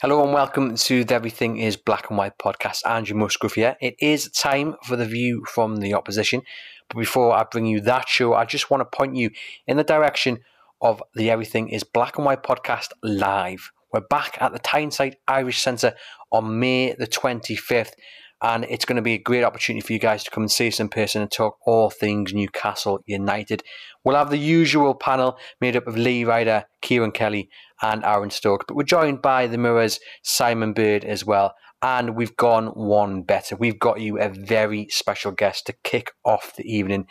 Hello and welcome to the Everything is Black and White podcast. Andrew Musgrove here. It is time for the view from the opposition. But before I bring you that show, I just want to point you in the direction of the Everything is Black and White podcast live. We're back at the Tyneside Irish Centre on May the 25th and it's going to be a great opportunity for you guys to come and see us in person and talk all things Newcastle United. We'll have the usual panel made up of Lee Ryder, Kieran Kelly, and Aaron Stokes, but we're joined by the Mirrors, Simon Bird as well. And we've gone one better. We've got you a very special guest to kick off the evening.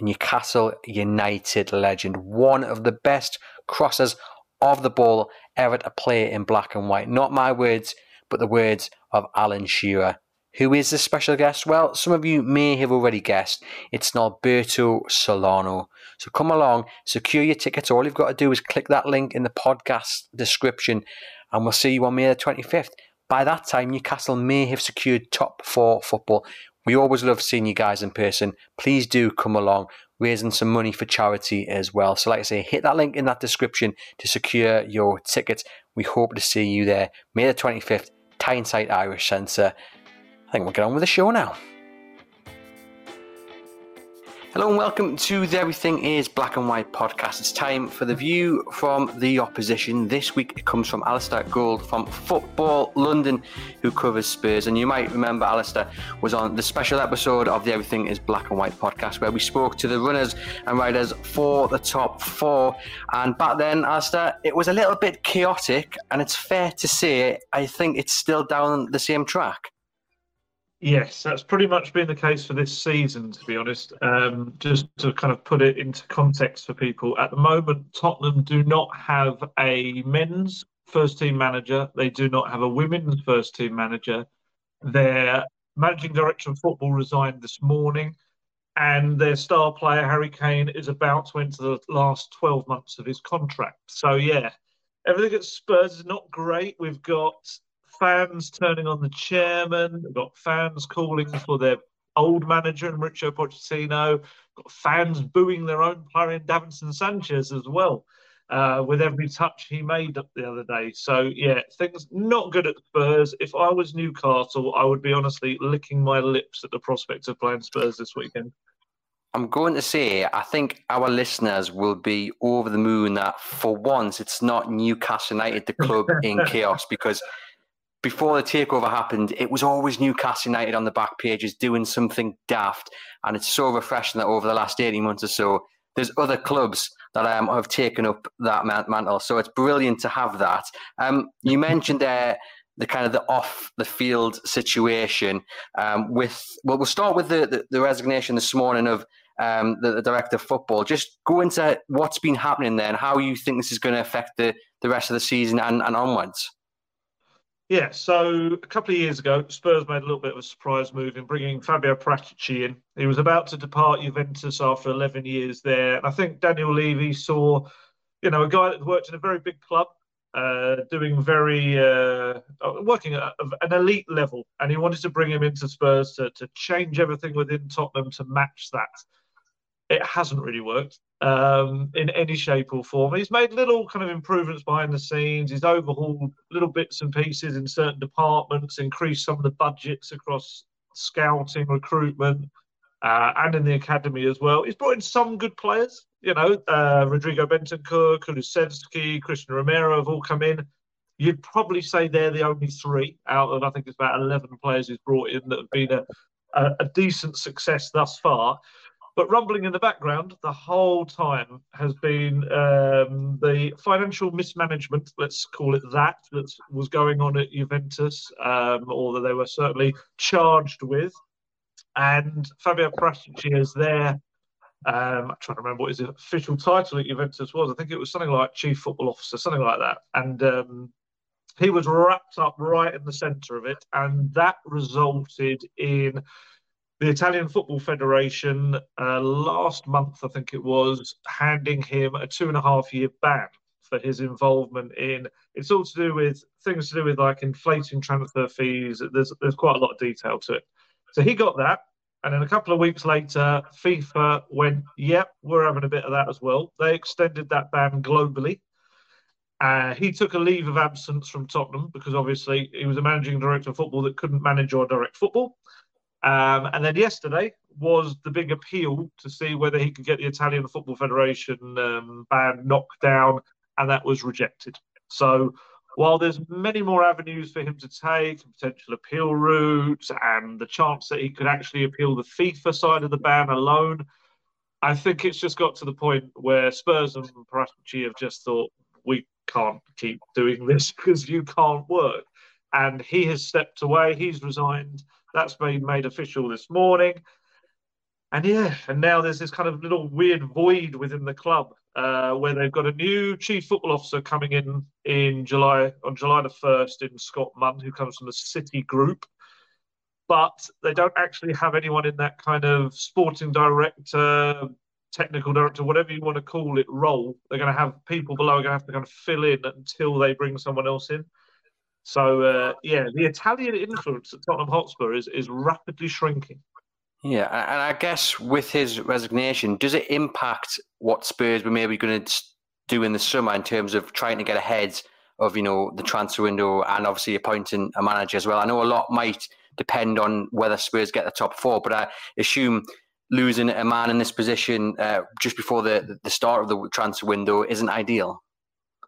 Newcastle United legend, one of the best crossers of the ball ever to play in black and white. Not my words, but the words of Alan Shearer. Who is the special guest? Well, some of you may have already guessed. It's Norberto Solano. So come along, secure your tickets. All you've got to do is click that link in the podcast description, and we'll see you on May the 25th. By that time, Newcastle may have secured top four football. We always love seeing you guys in person. Please do come along, raising some money for charity as well. So, like I say, hit that link in that description to secure your tickets. We hope to see you there. May the 25th, Tyneside Irish Centre think we'll get on with the show now. Hello and welcome to the Everything is Black and White podcast. It's time for the view from the opposition. This week it comes from Alasdair Gold from Football London, who covers Spurs. And you might remember Alasdair was on the special episode of the Everything is Black and White podcast where we spoke to the runners and riders for the top four. And back then, Alasdair, it was a little bit chaotic, and it's fair to say I think it's still down the same track. Yes, that's pretty much been the case for this season, to be honest. Um, just to kind of put it into context for people, at the moment, Tottenham do not have a men's first team manager. They do not have a women's first team manager. Their managing director of football resigned this morning, and their star player, Harry Kane, is about to enter the last 12 months of his contract. So, yeah, everything at Spurs is not great. We've got fans turning on the chairman. We've got fans calling for their old manager and Mauricio Pochettino. Got fans booing their own player in Davinson Sanchez as well. Uh, with every touch he made up the other day. So yeah, things not good at Spurs. If I was Newcastle, I would be honestly licking my lips at the prospect of playing Spurs this weekend. I'm going to say I think our listeners will be over the moon that for once it's not Newcastle United, the club in chaos, because before the takeover happened, it was always Newcastle United on the back pages doing something daft. And it's so refreshing that over the last 18 months or so, there's other clubs that um, have taken up that mantle. So it's brilliant to have that. Um, you mentioned there the kind of the off the field situation um, with, well, we'll start with the, the, the resignation this morning of um, the, the, director of football. Just go into what's been happening there and how you think this is going to affect the, the rest of the season and, and onwards. Yeah, so a couple of years ago, Spurs made a little bit of a surprise move in bringing Fabio Paratici in. He was about to depart Juventus after 11 years there. And I think Daniel Levy saw, you know, a guy that worked in a very big club, uh, doing very, uh, working at an elite level. And he wanted to bring him into Spurs to, to change everything within Tottenham to match that. It hasn't really worked um, in any shape or form. He's made little kind of improvements behind the scenes. He's overhauled little bits and pieces in certain departments, increased some of the budgets across scouting, recruitment, uh, and in the academy as well. He's brought in some good players. You know, uh, Rodrigo Bentancur, Kulusevski, Cristian Romero have all come in. You'd probably say they're the only three out of I think it's about eleven players he's brought in that have been a, a, a decent success thus far. But rumbling in the background the whole time has been um, the financial mismanagement, let's call it that, that was going on at Juventus, um, or that they were certainly charged with. And Fabio Paratici is there. Um, I'm trying to remember what his official title at Juventus was. I think it was something like chief football officer, something like that. And um, he was wrapped up right in the centre of it, and that resulted in the Italian Football Federation uh, last month, I think it was, handing him a two and a half year ban for his involvement in. It's all to do with things to do with like inflating transfer fees. There's there's quite a lot of detail to it. So he got that, and then a couple of weeks later, FIFA went, "Yep, we're having a bit of that as well." They extended that ban globally. Uh, he took a leave of absence from Tottenham because obviously he was a managing director of football that couldn't manage or direct football. Um, and then yesterday was the big appeal to see whether he could get the Italian Football Federation um, ban knocked down, and that was rejected. So while there's many more avenues for him to take, potential appeal routes, and the chance that he could actually appeal the FIFA side of the ban alone, I think it's just got to the point where Spurs and Paratici have just thought we can't keep doing this because you can't work. And he has stepped away. He's resigned. That's been made official this morning. And yeah, and now there's this kind of little weird void within the club uh, where they've got a new chief football officer coming in in July on July the first in Scott Munn, who comes from the City Group. But they don't actually have anyone in that kind of sporting director, technical director, whatever you want to call it, role. They're going to have people below are going to have to kind of fill in until they bring someone else in. So uh, yeah, the Italian influence at Tottenham Hotspur is is rapidly shrinking. Yeah, and I guess with his resignation, does it impact what Spurs were maybe going to do in the summer in terms of trying to get ahead of you know the transfer window and obviously appointing a manager as well? I know a lot might depend on whether Spurs get the top four, but I assume losing a man in this position uh, just before the the start of the transfer window isn't ideal.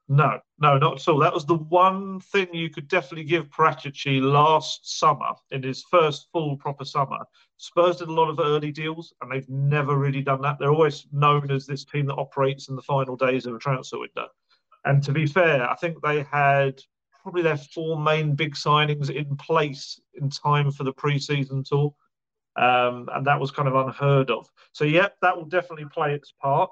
No, no, not at all. That was the one thing you could definitely give Paratici last summer in his first full proper summer. Spurs did a lot of early deals, and they've never really done that. They're always known as this team that operates in the final days of a transfer window. And to be fair, I think they had probably their four main big signings in place in time for the pre-season tour. Um, and that was kind of unheard of. So, yeah, that will definitely play its part.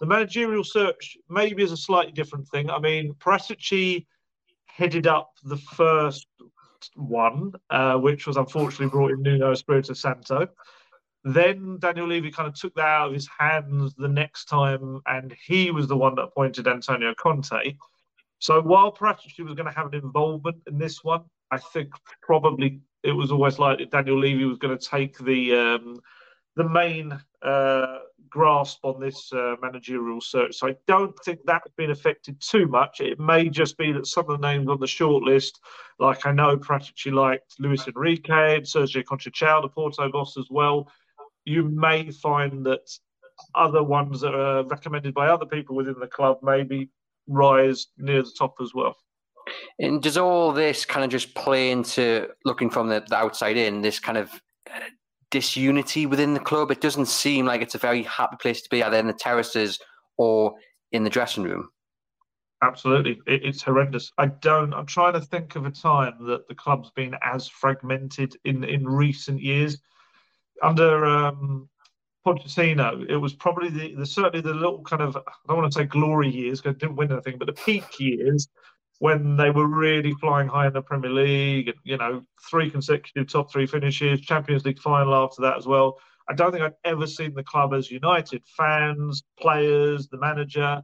The managerial search maybe is a slightly different thing. I mean, Paratici headed up the first one, uh, which was unfortunately brought in Nuno Espirito Santo. Then Daniel Levy kind of took that out of his hands the next time, and he was the one that appointed Antonio Conte. So while Paratici was going to have an involvement in this one, I think probably it was always like Daniel Levy was going to take the um, the main uh, grasp on this uh, managerial search. So I don't think that's been affected too much. It may just be that some of the names on the shortlist, like I know Paratici liked Luis Enrique and Sergio Conceição, the Porto boss as well. You may find that other ones that are recommended by other people within the club maybe rise near the top as well. And does all this kind of just play into looking from the, the outside in, this kind of uh, disunity within the club. It doesn't seem like it's a very happy place to be, either in the terraces or in the dressing room. Absolutely, it, it's horrendous. I don't. I'm trying to think of a time that the club's been as fragmented in in recent years. Under um, Pochettino, it was probably the, the certainly the little kind of I don't want to say glory years because didn't win anything, but the peak years when they were really flying high in the Premier League, you know, three consecutive top three finishes, Champions League final after that as well. I don't think I've ever seen the club as united. Fans, players, the manager,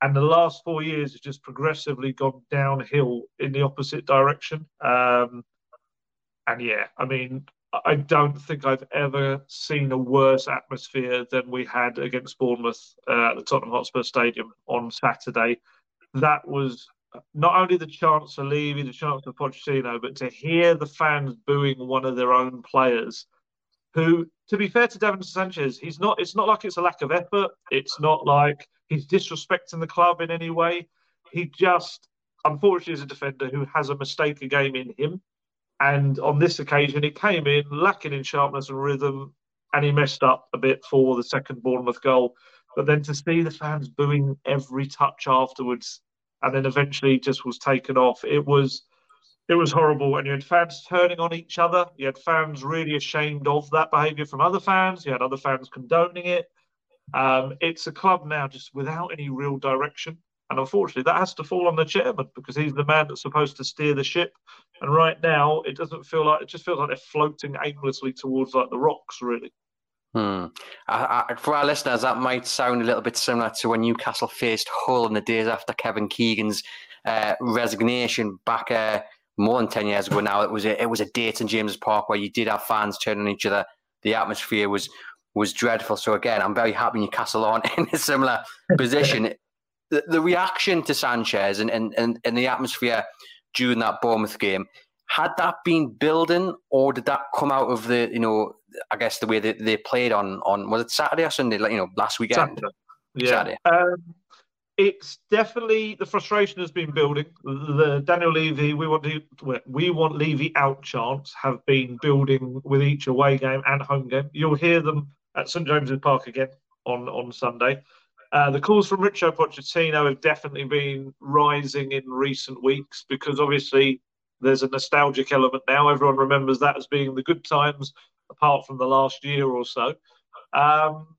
and the last four years has just progressively gone downhill in the opposite direction. Um, and yeah, I mean, I don't think I've ever seen a worse atmosphere than we had against Bournemouth uh, at the Tottenham Hotspur Stadium on Saturday. That was not only the chance for Levy, the chance for Pochettino, but to hear the fans booing one of their own players, who, to be fair to Davinson Sanchez, he's not. It's not like it's a lack of effort. It's not like he's disrespecting the club in any way. He just, unfortunately, is a defender who has a mistake a game in him. And on this occasion, he came in lacking in sharpness and rhythm, and he messed up a bit for the second Bournemouth goal. But then to see the fans booing every touch afterwards and then eventually just was taken off. It was it was horrible, and you had fans turning on each other. You had fans really ashamed of that behaviour from other fans. You had other fans condoning it. Um, it's a club now just without any real direction, and unfortunately, that has to fall on the chairman because he's the man that's supposed to steer the ship. And right now, it doesn't feel like it just feels like they're floating aimlessly towards like the rocks, really. Hmm. I, I, for our listeners, that might sound a little bit similar to when Newcastle faced Hull in the days after Kevin Keegan's uh, resignation back uh, more than ten years ago. Now it was a, it was a date in James's Park where you did have fans turning each other. The atmosphere was was dreadful. So again, I'm very happy Newcastle on in a similar position. the, the reaction to Sanchez and, and, and, and the atmosphere during that Bournemouth game, had that been building or did that come out of the, you know, I guess the way that they played on, on was it Saturday or Sunday, like, you know, last weekend? Saturday. Yeah. Saturday. Um, it's definitely the frustration has been building. The Daniel Levy, we want to, we want Levy out chance have been building with each away game and home game. You'll hear them at St James's Park again on on Sunday. Uh, the calls from Richo Pochettino have definitely been rising in recent weeks because obviously there's a nostalgic element now. Everyone remembers that as being the good times, apart from the last year or so. Um,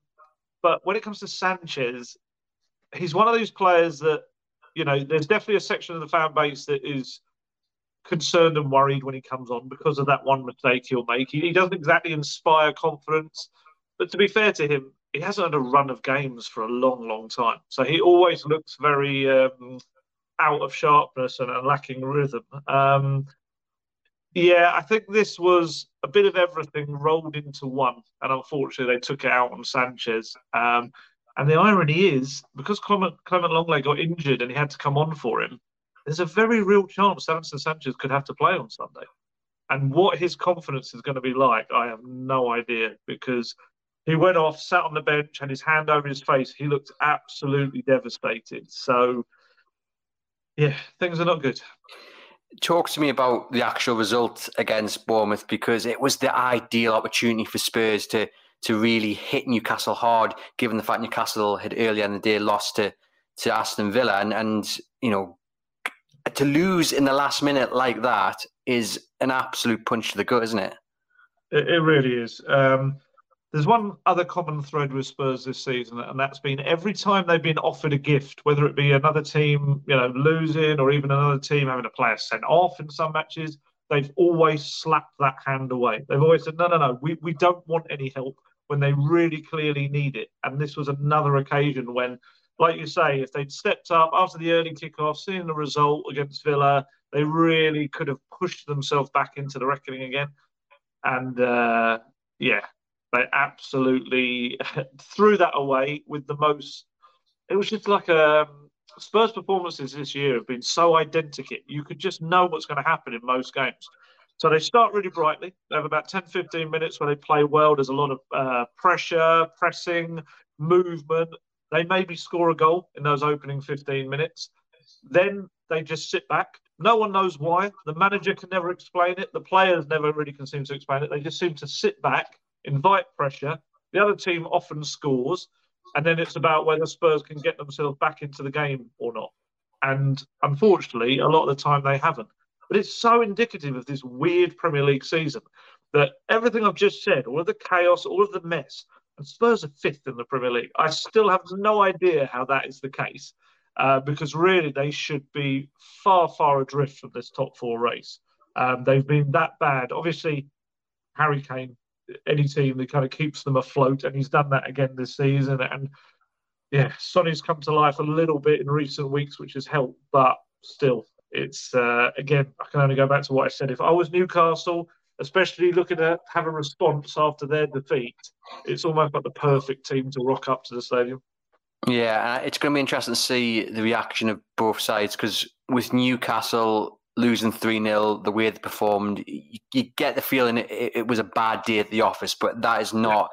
but when it comes to Sanchez, he's one of those players that you know. There's definitely a section of the fan base that is concerned and worried when he comes on because of that one mistake he'll make. He, he doesn't exactly inspire confidence, but to be fair to him, he hasn't had a run of games for a long, long time. So he always looks very um, out of sharpness and, and lacking rhythm. Um, yeah, I think this was a bit of everything rolled into one, and unfortunately they took it out on Sanchez. Um, and the irony is, because Clement, Clement Lenglet got injured and he had to come on for him, there's a very real chance Davinson Sanchez could have to play on Sunday. And what his confidence is going to be like, I have no idea because he went off, sat on the bench, and his hand over his face. He looked absolutely devastated. So, yeah, things are not good. Talk to me about the actual result against Bournemouth because it was the ideal opportunity for Spurs to to really hit Newcastle hard, given the fact Newcastle had earlier in the day lost to to Aston Villa, and and you know to lose in the last minute like that is an absolute punch to the gut, isn't it? It, it really is. Um, there's one other common thread with Spurs this season, and that's been every time they've been offered a gift, whether it be another team, you know, losing or even another team having a player sent off in some matches, they've always slapped that hand away. They've always said, no, no, no, we, we don't want any help when they really clearly need it. And this was another occasion when, like you say, if they'd stepped up after the early kickoff, seeing the result against Villa, they really could have pushed themselves back into the reckoning again. And uh, yeah, they absolutely threw that away with the most. It was just like a um, Spurs performances this year have been so identical. You could just know what's going to happen in most games. So they start really brightly. They have about 10, 15 minutes where they play well. There's a lot of uh, pressure, pressing, movement. They maybe score a goal in those opening 15 minutes. Then they just sit back. No one knows why. The manager can never explain it. The players never really can seem to explain it. They just seem to sit back, invite pressure. The other team often scores. And then it's about whether Spurs can get themselves back into the game or not. And unfortunately, a lot of the time they haven't. But it's so indicative of this weird Premier League season that everything I've just said, all of the chaos, all of the mess, and Spurs are fifth in the Premier League. I still have no idea how that is the case uh, because really they should be far, far adrift from this top four race. Um, they've been that bad. Obviously, Harry Kane, any team that kind of keeps them afloat, and he's done that again this season. And yeah, Sonny's come to life a little bit in recent weeks, which has helped, but still, it's uh, again, I can only go back to what I said. If I was Newcastle, especially looking to have a response after their defeat, it's almost like the perfect team to rock up to the stadium. Yeah, it's going to be interesting to see the reaction of both sides because with Newcastle losing 3 0, the way they performed, you, you get the feeling it, it, was a bad day at the office, but that is not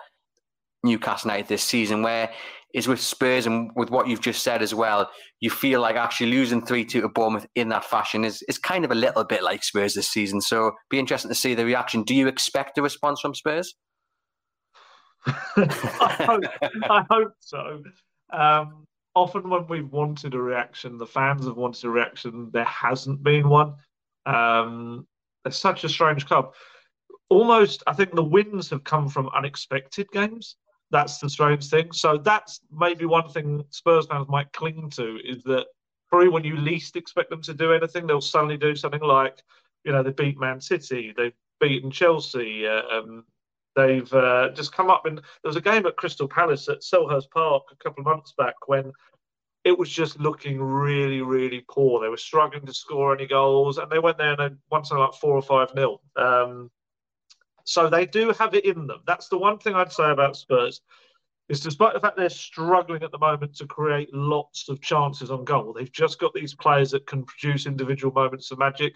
yeah. Newcastle United this season, where is with Spurs and with what you've just said as well, you feel like actually losing 3 2 to Bournemouth in that fashion is, is kind of a little bit like Spurs this season. So be interesting to see the reaction. Do you expect a response from Spurs? I, hope, I, hope, so. Um, often when we've wanted a reaction, the fans have wanted a reaction, there hasn't been one. Um, it's such a strange club. Almost, I think the wins have come from unexpected games. That's the strange thing. So that's maybe one thing Spurs fans might cling to is that probably when you least expect them to do anything, they'll suddenly do something like, you know, they beat Man City, they've beaten Chelsea, uh, um, they've uh, just come up. And there was a game at Crystal Palace at Selhurst Park a couple of months back when it was just looking really, really poor. They were struggling to score any goals, and they went there and they won something like four or five nil. Um, so they do have it in them. That's the one thing I'd say about Spurs. is despite the fact they're struggling at the moment to create lots of chances on goal, they've just got these players that can produce individual moments of magic,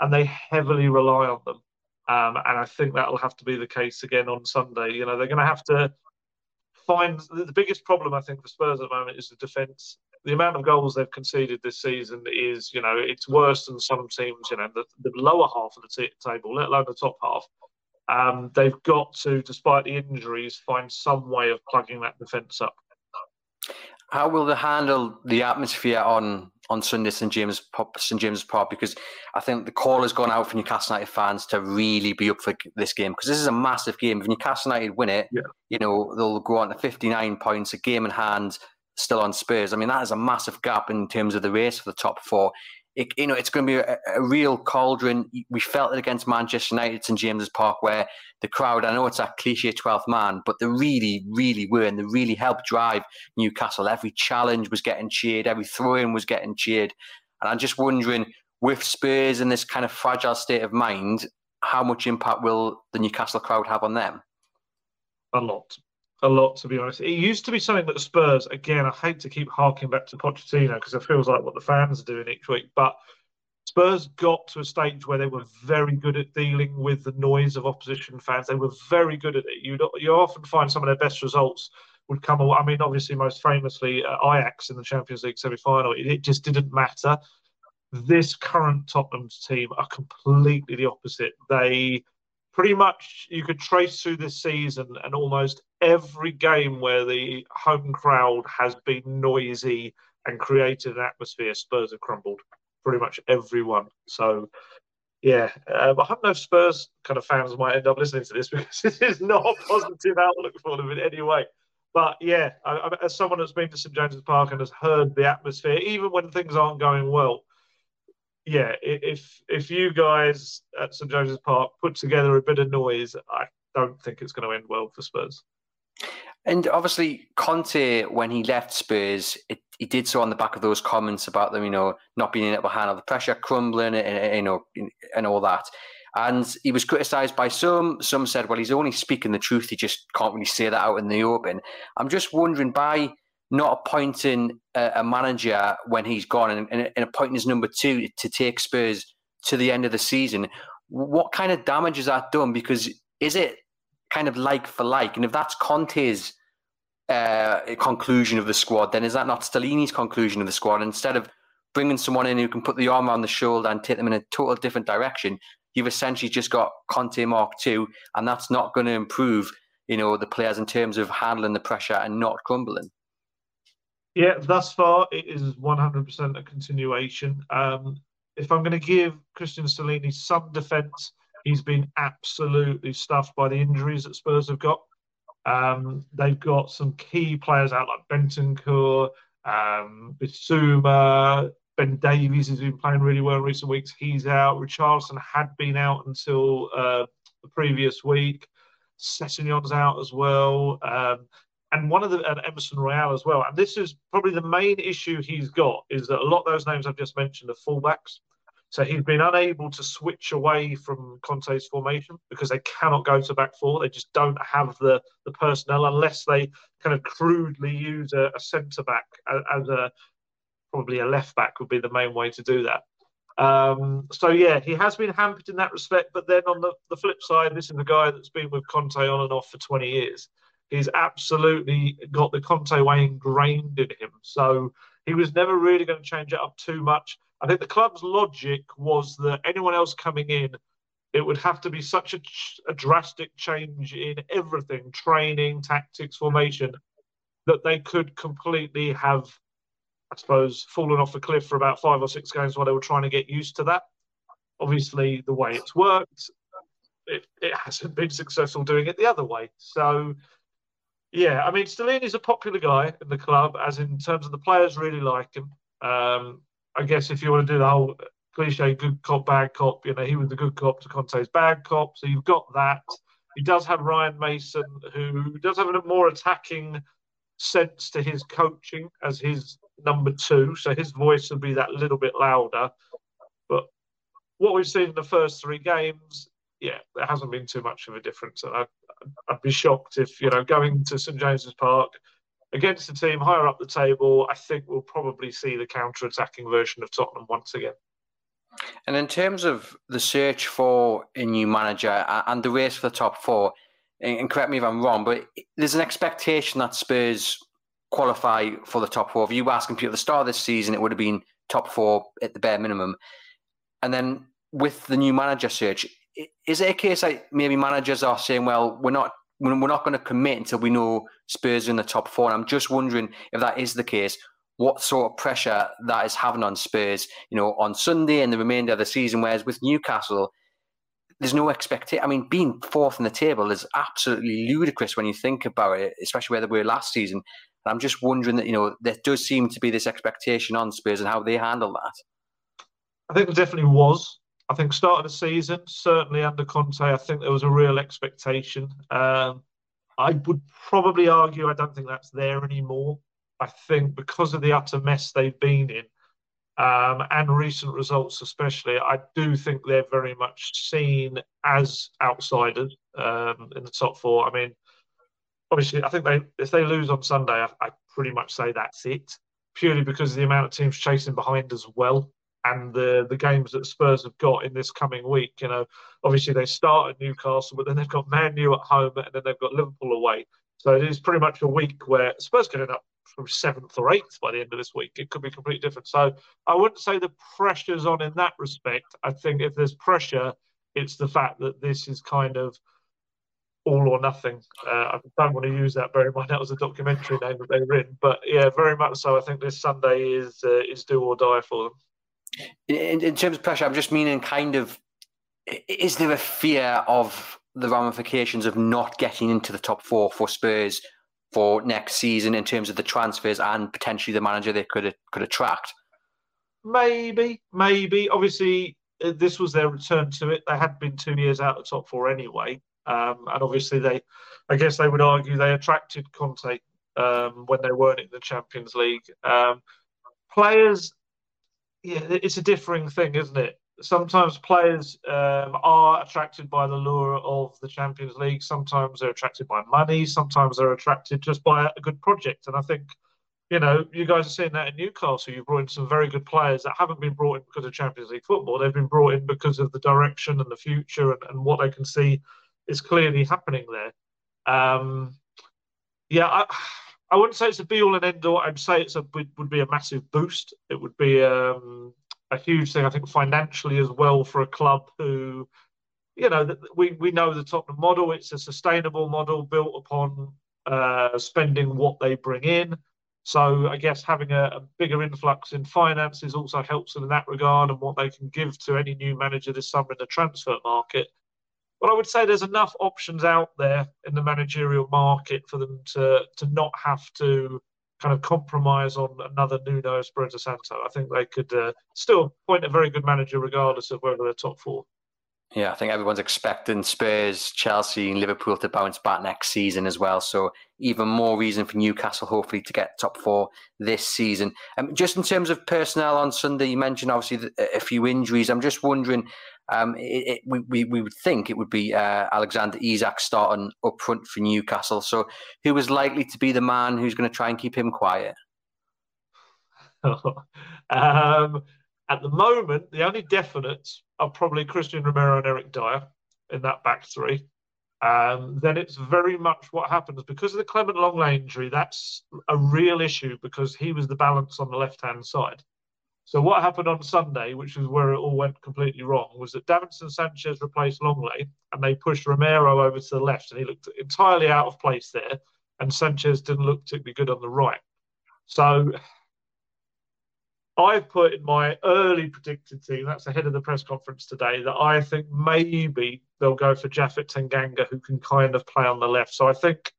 and they heavily rely on them. Um, and I think that'll have to be the case again on Sunday. You know, they're going to have to find the biggest problem I think for Spurs at the moment is the defence. The amount of goals they've conceded this season is, you know, it's worse than some teams. You know, the, the lower half of the t- table, let alone the top half. Um, they've got to, despite the injuries, find some way of plugging that defence up. How will they handle the atmosphere on on Sunday St James St James's Park? Because I think the call has gone out for Newcastle United fans to really be up for this game because this is a massive game. If Newcastle United win it, yeah. you know they'll go on to fifty nine points, a game in hand, still on Spurs. I mean that is a massive gap in terms of the race for the top four it, you know, it's going to be a, a, real cauldron. We felt it against Manchester United St James's Park, where the crowd, I know it's a cliche 12th man, but they really, really were, and they really helped drive Newcastle. Every challenge was getting cheered, every throw in was getting cheered. And I'm just wondering, with Spurs in this kind of fragile state of mind, how much impact will the Newcastle crowd have on them? A lot a lot, to be honest. It used to be something that the Spurs, again, I hate to keep harking back to Pochettino because it feels like what the fans are doing each week, but Spurs got to a stage where they were very good at dealing with the noise of opposition fans. They were very good at it. You you often find some of their best results would come. I mean, obviously, most famously, uh, Ajax in the Champions League semi-final. It, it just didn't matter. This current Tottenham's team are completely the opposite. They pretty much you could trace through this season and almost every game where the home crowd has been noisy and created an atmosphere, Spurs have crumbled. Pretty much everyone. So, yeah, um, I hope no Spurs kind of fans might end up listening to this because this is not a positive outlook for them in any way. But yeah, I, I, as someone that's been to St James's Park and has heard the atmosphere, even when things aren't going well, yeah, if if you guys at St James's Park put together a bit of noise, I don't think it's going to end well for Spurs. And obviously, Conte, when he left Spurs, it, he did so on the back of those comments about them, you know, not being able to handle the pressure, crumbling, and you know, and all that. And he was criticised by some. Some said, "Well, he's only speaking the truth. He just can't really say that out in the open." I'm just wondering, by not appointing a, a manager when he's gone and, and, and, appointing his number two to take Spurs to the end of the season, what kind of damage is that done? Because is it kind of like for like? And if that's Conte's uh, conclusion of the squad, then is that not Stellini's conclusion of the squad? Instead of bringing someone in who can put the arm around the shoulder and take them in a total different direction, you've essentially just got Conte Mark II, and that's not going to improve, you know, the players in terms of handling the pressure and not crumbling. Yeah, thus far it is 100% a continuation. Um, if I'm going to give Cristian Stellini some defence, he's been absolutely stuffed by the injuries that Spurs have got. Um, they've got some key players out like Bentancur, um, Bissouma, Ben Davies has been playing really well in recent weeks. He's out. Richardson had been out until uh, the previous week. Sessegnon's out as well. Um, and one of the and Emerson Royal as well. And this is probably the main issue he's got is that a lot of those names I've just mentioned are fullbacks. So he's been unable to switch away from Conte's formation because they cannot go to back four. They just don't have the, the personnel unless they kind of crudely use a, a centre back as a probably a left back would be the main way to do that. Um, so yeah, he has been hampered in that respect. But then on the, the flip side, this is a guy that's been with Conte on and off for 20 years he's absolutely got the Conte way ingrained in him. So he was never really going to change it up too much. I think the club's logic was that anyone else coming in, it would have to be such a, a drastic change in everything training, tactics, formation that they could completely have, I suppose, fallen off a cliff for about five or six games while they were trying to get used to that. Obviously, the way it's worked, it, it hasn't been successful doing it the other way. So yeah, I mean, Stellini's a popular guy in the club, as in terms of the players really like him. Um, I guess if you want to do the whole cliche good cop, bad cop, you know, he was the good cop to Conte's bad cop. So you've got that. He does have Ryan Mason, who does have a more attacking sense to his coaching as his number two. So his voice will be that little bit louder. But what we've seen in the first three games, yeah, there hasn't been too much of a difference. And I'd, I'd be shocked if you know going to St James's Park against a team higher up the table. I think we'll probably see the counter-attacking version of Tottenham once again. And in terms of the search for a new manager and the race for the top four, and correct me if I'm wrong, but there's an expectation that Spurs qualify for the top four. If you were asking people at the start of this season, it would have been top four at the bare minimum. And then with the new manager search, is it a case like maybe managers are saying, well, we're not we're not going to commit until we know Spurs are in the top four? And I'm just wondering if that is the case, what sort of pressure that is having on Spurs, you know, on Sunday and the remainder of the season. Whereas with Newcastle, there's no expectation. I mean, being fourth in the table is absolutely ludicrous when you think about it, especially where they were last season. And I'm just wondering that, you know, there does seem to be this expectation on Spurs and how they handle that. I think there definitely was. I think start of the season, certainly under Conte, I think there was a real expectation. Um, I would probably argue I don't think that's there anymore. I think because of the utter mess they've been in um, and recent results, especially, I do think they're very much seen as outsiders um, in the top four. I mean, obviously, I think they if they lose on Sunday, I, I pretty much say that's it, purely because of the amount of teams chasing behind as well and the the games that Spurs have got in this coming week. You know, obviously they start at Newcastle, but then they've got Man U at home, and then they've got Liverpool away. So it is pretty much a week where Spurs could end up from seventh or eighth by the end of this week. It could be completely different. So I wouldn't say the pressure's on in that respect. I think if there's pressure, it's the fact that this is kind of all or nothing. Uh, I don't want to use that very much. That was a documentary name that they were in, but yeah, very much so. I think this Sunday is uh, is do or die for them. In, in terms of pressure, I'm just meaning kind of is there a fear of the ramifications of not getting into the top four for Spurs for next season in terms of the transfers and potentially the manager they could could attract? Maybe, maybe. Obviously, uh, this was their return to it. They had been two years out of the top four anyway, um, and obviously they, I guess they would argue they attracted Conte um, when they weren't in the Champions League. Um, players yeah, it's a differing thing, isn't it? Sometimes players um, are attracted by the lure of the Champions League. Sometimes they're attracted by money. Sometimes they're attracted just by a good project. And I think, you know, you guys are seeing that in Newcastle. You've brought in some very good players that haven't been brought in because of Champions League football. They've been brought in because of the direction and the future and, and what they can see is clearly happening there. Um, yeah, I, I wouldn't say it's a be all and end all. I'd say it's a would be a massive boost. It would be um, a huge thing, I think, financially as well for a club who, you know, we we know the Tottenham model. It's a sustainable model built upon uh, spending what they bring in. So I guess having a, a, bigger influx in finances also helps them in that regard and what they can give to any new manager this summer in the transfer market. But I would say there's enough options out there in the managerial market for them to to not have to kind of compromise on another Nuno Espirito Santo. I think they could uh, still point a very good manager regardless of whether they're top four. Yeah, I think everyone's expecting Spurs, Chelsea, and Liverpool to bounce back next season as well. So even more reason for Newcastle hopefully to get top four this season. Um, just in terms of personnel on Sunday, you mentioned obviously a few injuries. I'm just wondering um, it, it, we, we, would think it would be uh, Alexander Isak starting up front for Newcastle. So, who is likely to be the man who's going to try and keep him quiet? um, at the moment, the only definite are probably Cristian Romero and Eric Dier in that back three. Um, then it's very much what happens because of the Clement Lenglet injury. That's a real issue because he was the balance on the left hand side. So what happened on Sunday, which is where it all went completely wrong, was that Davinson Sanchez replaced Lenglet and they pushed Romero over to the left and he looked entirely out of place there and Sanchez didn't look particularly good on the right. So I've put in my early predicted team, that's ahead of the press conference today, that I think maybe they'll go for Japhet Tanganga, who can kind of play on the left. So I think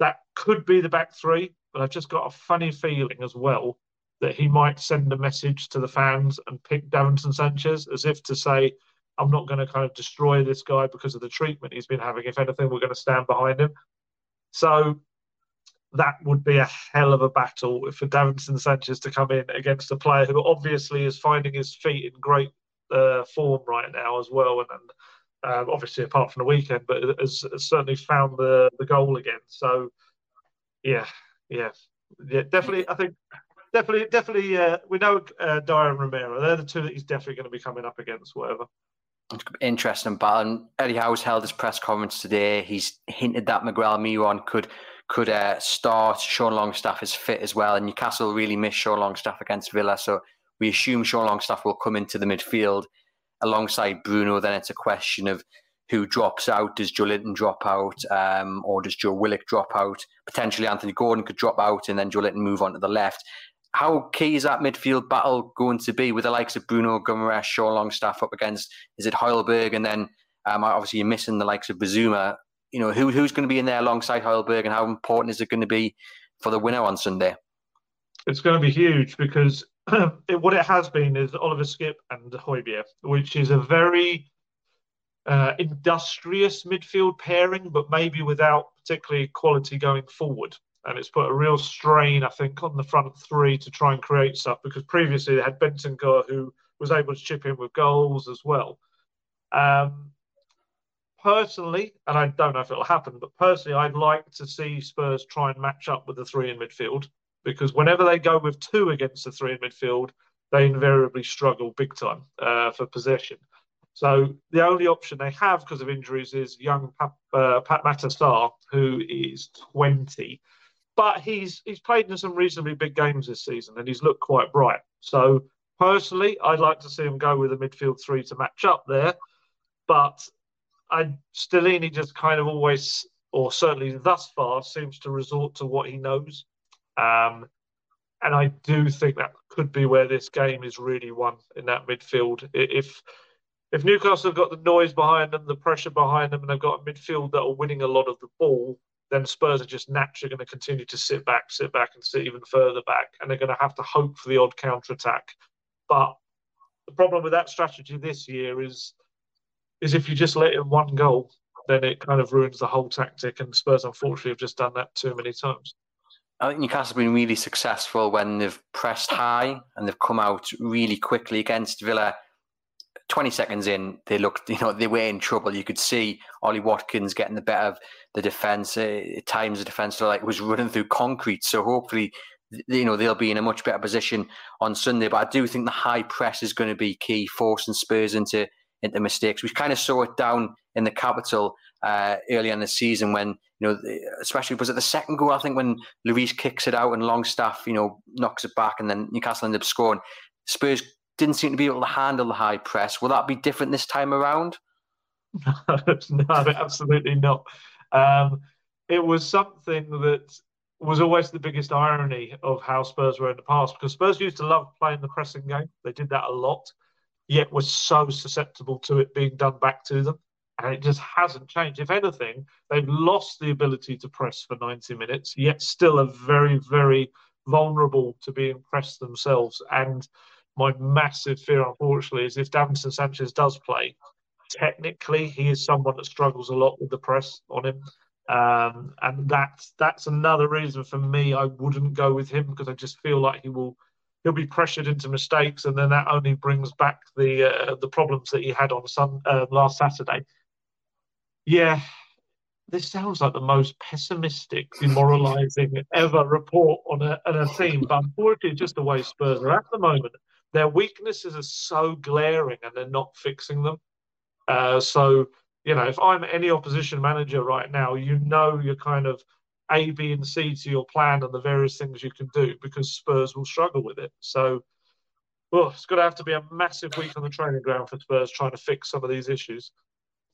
that could be the back three, but I've just got a funny feeling as well that he might send a message to the fans and pick Davinson Sanchez as if to say, I'm not going to kind of destroy this guy because of the treatment he's been having. If anything, we're going to stand behind him. So that would be a hell of a battle for Davinson Sanchez to come in against a player who obviously is finding his feet in great uh, form right now as well. And, and Um, obviously, apart from the weekend, but has, has, certainly found the the goal again. So, yeah, yeah, yeah, definitely. I think definitely, definitely. Uh, we know uh, Dier and Romero. They're the two that he's definitely going to be coming up against. Whatever. Interesting battle. Eddie Howe's held his press conference today. He's hinted that Miguel Almiron could could uh, start. Sean Longstaff is fit as well, and Newcastle really missed Sean Longstaff against Villa, so we assume Sean Longstaff will come into the midfield alongside Bruno. Then it's a question of who drops out. Does Joelinton drop out, um, or does Joe Willock drop out? Potentially, Anthony Gordon could drop out, and then Joelinton move on to the left. How key is that midfield battle going to be with the likes of Bruno Guimaraes, Sean Longstaff up against? Is it Højbjerg, and then um, obviously you're missing the likes of Bissouma you know, who who's going to be in there alongside Højbjerg and how important is it going to be for the winner on Sunday? It's going to be huge because it, what it has been is Oliver Skipp and Højbjerg, which is a very uh, industrious midfield pairing, but maybe without particularly quality going forward. And it's put a real strain, I think, on the front three to try and create stuff because previously they had Bentancur who was able to chip in with goals as well. Um, personally, and I don't know if it'll happen, but personally, I'd like to see Spurs try and match up with the three in midfield because whenever they go with two against the three in midfield, they invariably struggle big time uh, for possession. So the only option they have because of injuries is young Pat, uh, Pape Matar Sarr, who is 20, but he's he's played in some reasonably big games this season and he's looked quite bright. So personally, I'd like to see him go with a midfield three to match up there. But I Stellini just kind of always, or certainly thus far, seems to resort to what he knows. Um, and I do think that could be where this game is really won in that midfield. If if Newcastle have got the noise behind them, the pressure behind them, and they've got a midfield that are winning a lot of the ball, then Spurs are just naturally going to continue to sit back, sit back, and sit even further back, and they're going to have to hope for the odd counter attack. But the problem with that strategy this year is is if you just let in one goal, then it kind of ruins the whole tactic. And Spurs, unfortunately, have just done that too many times. I think Newcastle have been really successful when they've pressed high and they've come out really quickly against Villa. 20 seconds in, they looked, you know, they were in trouble. You could see Ollie Watkins getting the better of the defence. Uh, at times, the defence like was running through concrete. So hopefully, you know, they'll be in a much better position on Sunday. But I do think the high press is going to be key, forcing Spurs into into mistakes. We kind of saw it down in the capital uh, early in the season when you know, especially was it the second goal? I think when Lloris kicks it out and Longstaff, you know, knocks it back, and then Newcastle ended up scoring. Spurs didn't seem to be able to handle the high press. Will that be different this time around? no, absolutely not. Um, it was something that was always the biggest irony of how Spurs were in the past because Spurs used to love playing the pressing game. They did that a lot yet was so susceptible to it being done back to them. And it just hasn't changed. If anything, they've lost the ability to press for 90 minutes, yet still are very, very vulnerable to being pressed themselves. And my massive fear, unfortunately, is if Davinson Sanchez does play, technically he is someone that struggles a lot with the press on him. Um, and that's that's another reason for me I wouldn't go with him because I just feel like he will he'll be pressured into mistakes, and then that only brings back the uh, the problems that he had on some uh, last Saturday. Yeah, this sounds like the most pessimistic, demoralising ever report on a, on a team, but unfortunately, just the way Spurs are at the moment. Their weaknesses are so glaring, and they're not fixing them. Uh, so you know, if I'm any opposition manager right now, you know you're kind of a, B, and C to your plan and the various things you can do because Spurs will struggle with it. So, well, it's going to have to be a massive week on the training ground for Spurs trying to fix some of these issues.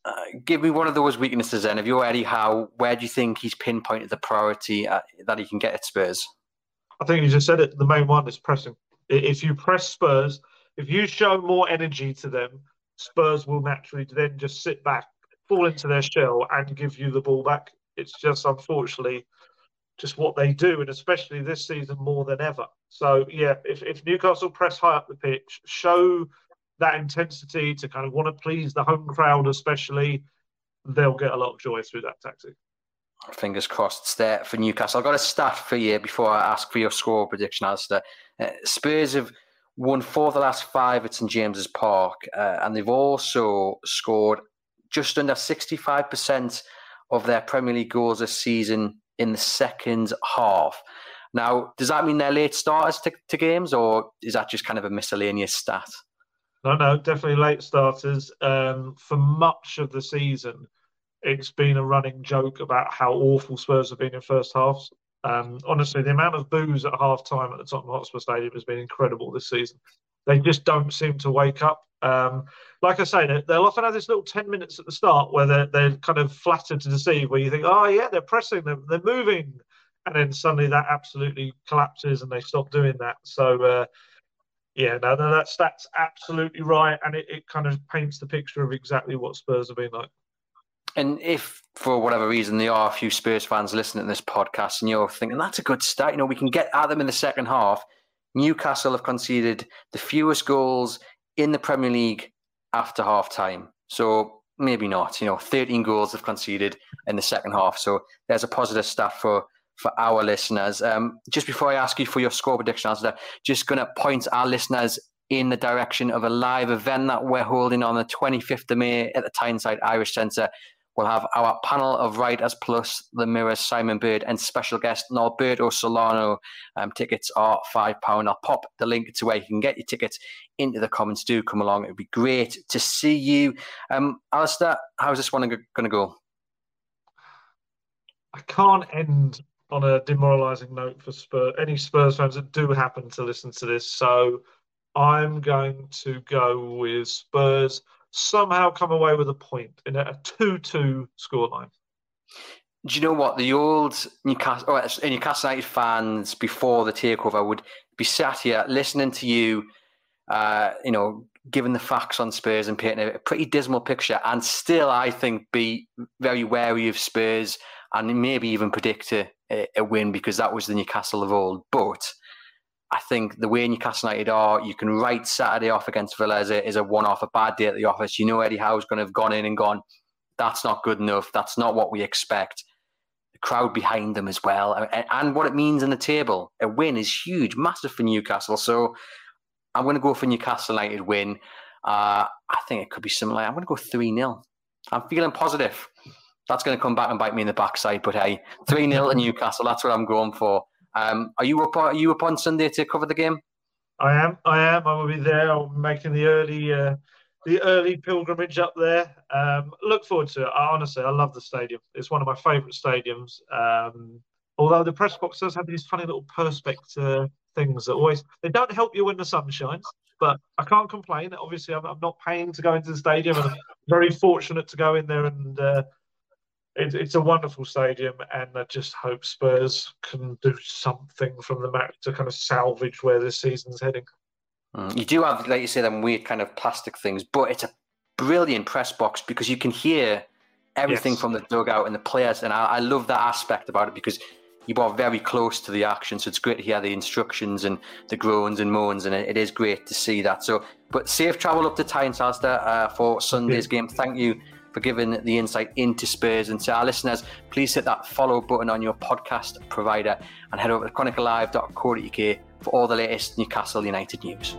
Uh, give me one of those weaknesses then. If you're Eddie Howe, where do you think he's pinpointed the priority uh, that he can get at Spurs? I think you just said it. The main one is pressing. If you press Spurs, if you show more energy to them, Spurs will naturally then just sit back, fall into their shell, and give you the ball back. It's just unfortunately just what they do, and especially this season more than ever. So yeah, if, if Newcastle press high up the pitch, show that intensity to kind of want to please the home crowd, especially, they'll get a lot of joy through that tactic. Fingers crossed there for Newcastle. I've got a stat for you before I ask for your score prediction, Alasdair. Uh, Spurs have won four of the last five at St James's Park, uh, and they've also scored just under 65% of their Premier League goals this season in the second half. Now, does that mean they're late starters to, to games, or is that just kind of a miscellaneous stat? No, no, definitely late starters. Um, for much of the season, it's been a running joke about how awful Spurs have been in first halves. Um, honestly, the amount of boos at half time at the Tottenham Hotspur Stadium has been incredible this season. They just don't seem to wake up. Um, like I say, they'll often have this little 10 minutes at the start where they're, they're kind of flattered to deceive, where you think, oh, yeah, they're pressing, they're, they're moving. And then suddenly that absolutely collapses and they stop doing that. So, uh, yeah, no, no, that stat's absolutely right. And it, it kind of paints the picture of exactly what Spurs have been like. And if for whatever reason there are a few Spurs fans listening to this podcast and you're thinking that's a good start, you know, we can get at them in the second half. Newcastle have conceded the fewest goals in the Premier League after half time. So maybe not. You know, 13 goals have conceded in the second half. So there's a positive stat for for our listeners. Um, just before I ask you for your score prediction, answer, just going to point our listeners in the direction of a live event that we're holding on the 25th of May at the Tyneside Irish Centre. We'll have our panel of writers plus the Mirror Simon Bird and special guest Norberto Solano. Um, tickets are £5. I'll pop the link to where you can get your tickets into the comments. Do come along. It'd be great to see you. Um, Alasdair, how's this one going to go? I can't end on a demoralising note for Spurs, any Spurs fans that do happen to listen to this. So I'm going to go with Spurs somehow come away with a point in a 2 2 scoreline. Do you know what? The old Newcastle, oh, Newcastle United fans before the takeover would be sat here listening to you, uh, you know, giving the facts on Spurs and painting a pretty dismal picture, and still, I think, be very wary of Spurs and maybe even predict a, a win because that was the Newcastle of old. But I think the way Newcastle United are, you can write Saturday off against Villa as a, as a one off, a bad day at the office. You know Eddie Howe's going to have gone in and gone, that's not good enough. That's not what we expect. The crowd behind them as well. And, and what it means in the table. A win is huge, massive for Newcastle. So I'm going to go for Newcastle United win. Uh, I think it could be similar. I'm going to go 3 0. I'm feeling positive. That's going to come back and bite me in the backside. But hey, 3 0 to Newcastle. That's what I'm going for. Um, are you up? Are you up on Sunday to cover the game? I am. I am. I will be there. I'm making the early, uh, the early pilgrimage up there. Um, look forward to it. I, honestly, I love the stadium. It's one of my favourite stadiums. Um, although the press box does have these funny little perspex uh, things that always they don't help you when the sun shines. But I can't complain. Obviously, I'm, I'm not paying to go into the stadium, and I'm very fortunate to go in there and uh, it, it's a wonderful stadium, and I just hope Spurs can do something from the match to kind of salvage where this season's heading. Mm. You do have, like you say, them weird kind of plastic things, but it's a brilliant press box because you can hear everything yes. from the dugout and the players, and I, I love that aspect about it because you are very close to the action, so it's great to hear the instructions and the groans and moans, and it, is great to see that. So, but safe travel up to Tyne Salster uh, for Sunday's yeah. game. Thank you for giving the insight into Spurs. And to our listeners, please hit that follow button on your podcast provider and head over to chroniclelive.co.uk for all the latest Newcastle United news.